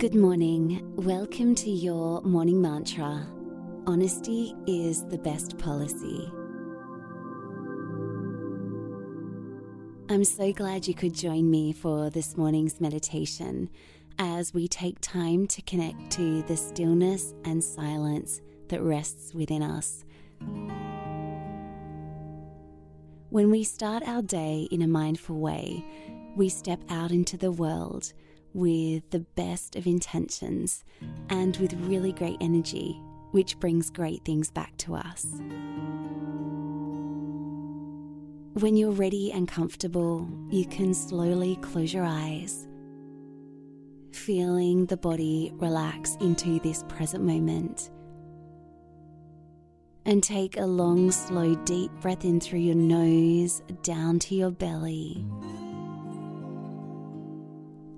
Good morning. Welcome to your morning mantra. Honesty is the best policy. I'm so glad you could join me for this morning's meditation as we take time to connect to the stillness and silence that rests within us. When we start our day in a mindful way, we step out into the world with the best of intentions and with really great energy, which brings great things back to us. When you're ready and comfortable, you can slowly close your eyes, feeling the body relax into this present moment. And take a long, slow, deep breath in through your nose, down to your belly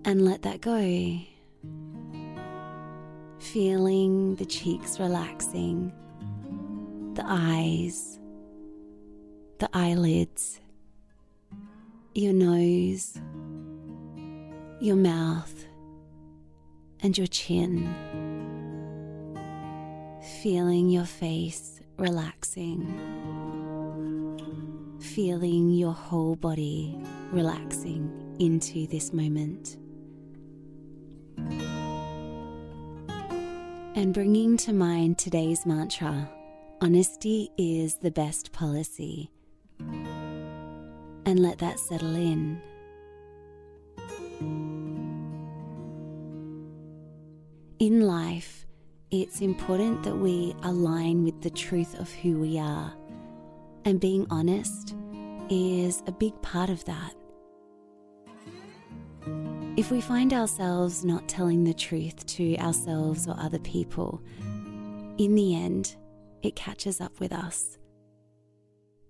and let that go. Feeling the cheeks relaxing, the eyes, the eyelids, your nose, your mouth, and your chin. Feeling your face relaxing, feeling your whole body relaxing into this moment. And bringing to mind today's mantra honesty is the best policy. And let that settle in. In life, it's important that we align with the truth of who we are. And being honest is a big part of that. If we find ourselves not telling the truth to ourselves or other people, in the end, it catches up with us.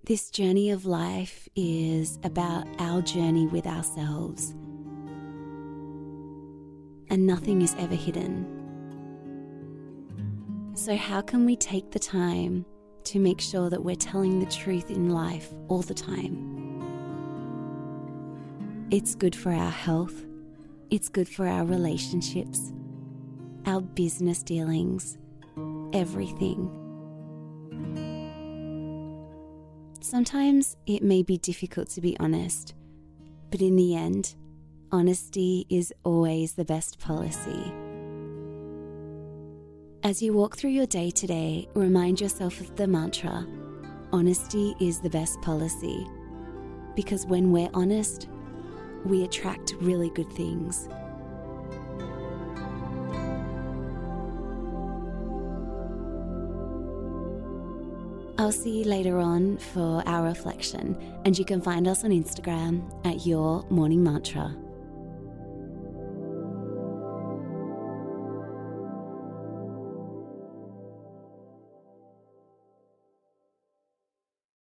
This journey of life is about our journey with ourselves, and nothing is ever hidden. So, how can we take the time to make sure that we're telling the truth in life all the time? It's good for our health it's good for our relationships, our business dealings, everything. Sometimes it may be difficult to be honest, but in the end, honesty is always the best policy. As you walk through your day today, remind yourself of the mantra honesty is the best policy. Because when we're honest, we attract really good things. I'll see you later on for our reflection, and you can find us on Instagram at Your Morning Mantra.